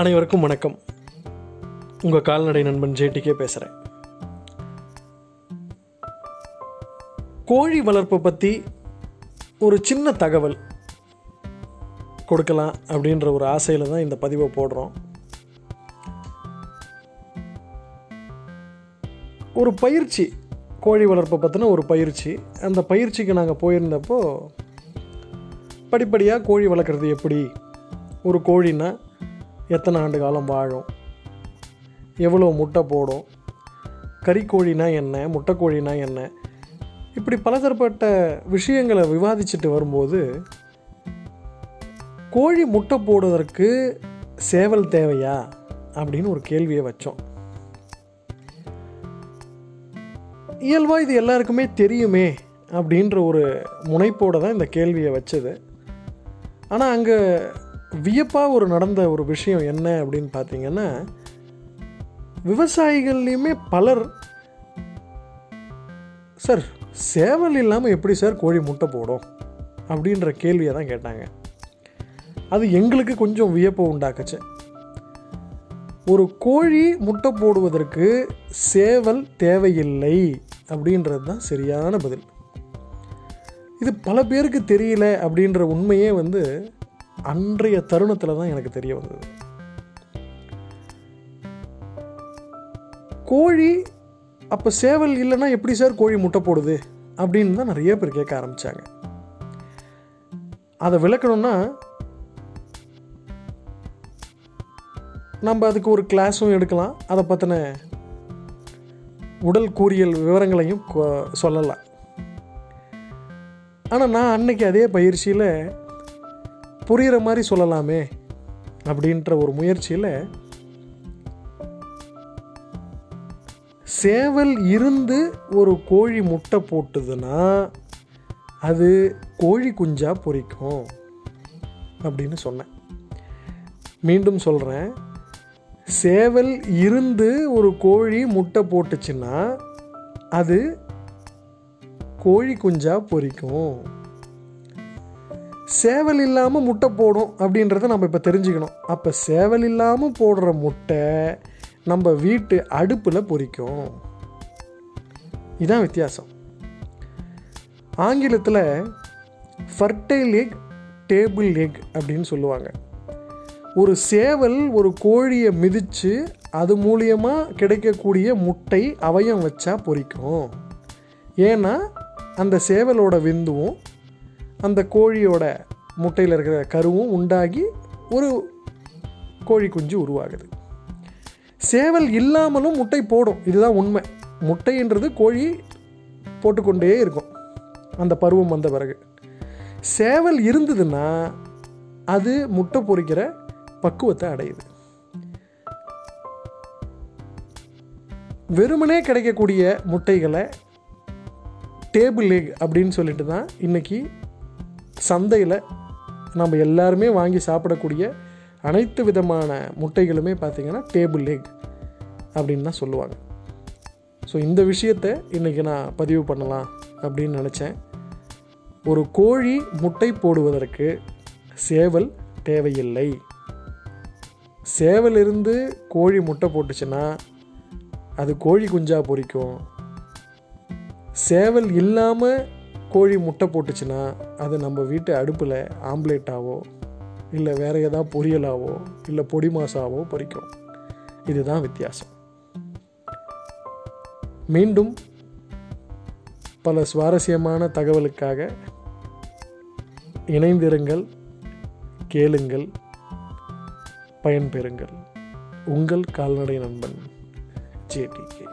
அனைவருக்கும் வணக்கம். உங்கள் கால்நடை நண்பன் ஜேடிக்கே பேசுகிறேன் கோழி வளர்ப்பை பற்றி ஒரு சின்ன தகவல் கொடுக்கலாம் அப்படின்ற ஒரு ஆசையில் தான் இந்த பதிவை போடுறோம். ஒரு பயிற்சி கோழி வளர்ப்பை பற்றின ஒரு பயிற்சி. அந்த பயிற்சிக்கு நாங்கள் போயிருந்தப்போ படிப்படியாக கோழி வளர்க்குறது எப்படி? ஒரு கோழின்னா எத்தனை ஆண்டு காலம் வாழும்? எவ்வளோ முட்டை போடும்? கறிக்கோழினா என்ன? முட்டைக்கோழினா என்ன? இப்படி பலதரப்பட்ட விஷயங்களை விவாதிச்சுட்டு வரும்போது கோழி முட்டை போடுவதற்கு சேவல் தேவையா? அப்படின்னு ஒரு கேள்வியை வச்சோம். இயல்பாக இது எல்லாருக்குமே தெரியுமே அப்படின்ற ஒரு முனைப்போடு தான் இந்த கேள்வியை வச்சது. ஆனால் அங்கே வியப்பாக ஒரு நடந்த ஒரு விஷயம் என்ன அப்படின்னு பார்த்தீங்கன்னா விவசாயிகள்லேயுமே பலர் சார் சேவல் இல்லாமல் எப்படி சார் கோழி முட்டை போடும்? அப்படின்ற கேள்வியை தான் கேட்டாங்க. அது எங்களுக்கு கொஞ்சம் வியப்பை உண்டாக்குச்சு. ஒரு கோழி முட்டை போடுவதற்கு சேவல் தேவையில்லை அப்படின்றது தான் சரியான பதில். இது பல பேருக்கு தெரியல அப்படின்ற உண்மையே வந்து அன்றைய தருணத்தில் தான் எனக்கு தெரிய வந்தது. கோழி அப்போ சேவல் இல்லைன்னா எப்படி சார் கோழி முட்டை போடுது? அப்படின்னு தான் நிறைய பேர் கேட்க ஆரம்பித்தாங்க அதை விளக்கணும்னா நம்ம அதுக்கு ஒரு கிளாஸும் எடுக்கலாம். அதை பற்றின உடல் கூறியல் விவரங்களையும் கொ- சொல்லலாம். ஆனால் நான் அன்னைக்கு அதே பயிற்சியில் புரிகிற மாதிரி சொல்லலாமே அப்படின்ற ஒரு முயற்சியில் சேவல் இருந்து ஒரு கோழி முட்டை போட்டுதுன்னா அது கோழி குஞ்சாக பொரிக்கும் அப்படின்னு சொன்னேன். மீண்டும் சொல்கிறேன் சேவல் இருந்து ஒரு கோழி முட்டை போட்டுச்சுன்னா அது கோழி குஞ்சாக பொரிக்கும் சேவல் இல்லாமல் முட்டை போடும் அப்படின்றத நம்ம இப்போ தெரிஞ்சுக்கணும். அப்போ சேவல் இல்லாமல் போடுற முட்டை நம்ம வீட்டு அடுப்பில் பொரிக்கும். இதான் வித்தியாசம். ஆங்கிலத்தில் ஃபர்டைல் எக் டேபிள் எக் அப்படின்னு சொல்லுவாங்க. ஒரு சேவல் ஒரு கோழியை மிதித்து அது மூலியமாக கிடைக்கக்கூடிய முட்டை அவயம் வச்சா பொரிக்கும். ஏன்னா அந்த சேவலோட விந்துவும் அந்த கோழியோட முட்டையில் இருக்கிற கருவும் உண்டாகி ஒரு கோழி குஞ்சு உருவாகுது. சேவல் இல்லாமலும் முட்டை போடும். இதுதான் உண்மை. முட்டைன்றது கோழி போட்டுக்கொண்டே இருக்கும். அந்த பருவம் வந்த பிறகு. சேவல் இருந்ததுன்னா அது முட்டை பொரிக்கிற பக்குவத்தை அடையுது. வெறுமனே கிடைக்கக்கூடிய முட்டைகளை டேபிள் எக் அப்படின்னு சொல்லிட்டு தான் இன்றைக்கி சந்தையில் நம்ம எல்லாருமே வாங்கி சாப்பிடக்கூடிய அனைத்து விதமான முட்டைகளுமே பார்த்திங்கன்னா டேபிள் எக் அப்படின்னு தான் சொல்லுவாங்க. ஸோ இந்த விஷயத்தை இன்றைக்கி நான் பதிவு பண்ணலாம் அப்படின்னு நினச்சேன். ஒரு கோழி முட்டை போடுவதற்கு சேவல் தேவையில்லை. சேவல் இருந்து கோழி முட்டை போட்டுச்சுன்னா அது கோழி குஞ்சா பொறிக்கும் சேவல் இல்லாமல் கோழி முட்டை போட்டுச்சுன்னா அது நம்ம வீட்டு அடுப்பில் ஆம்லேட்டாவோ இல்லை வேற ஏதாவது பொரியலாவோ இல்லை பொடி மாசாவோ பொரிக்கும் இதுதான் வித்தியாசம். மீண்டும் பல சுவாரஸ்யமான தகவலுக்காக இணைந்திருங்கள் கேளுங்கள் பயன்பெறுங்கள். உங்கள் கால்நடை நண்பன் ஜேடிகே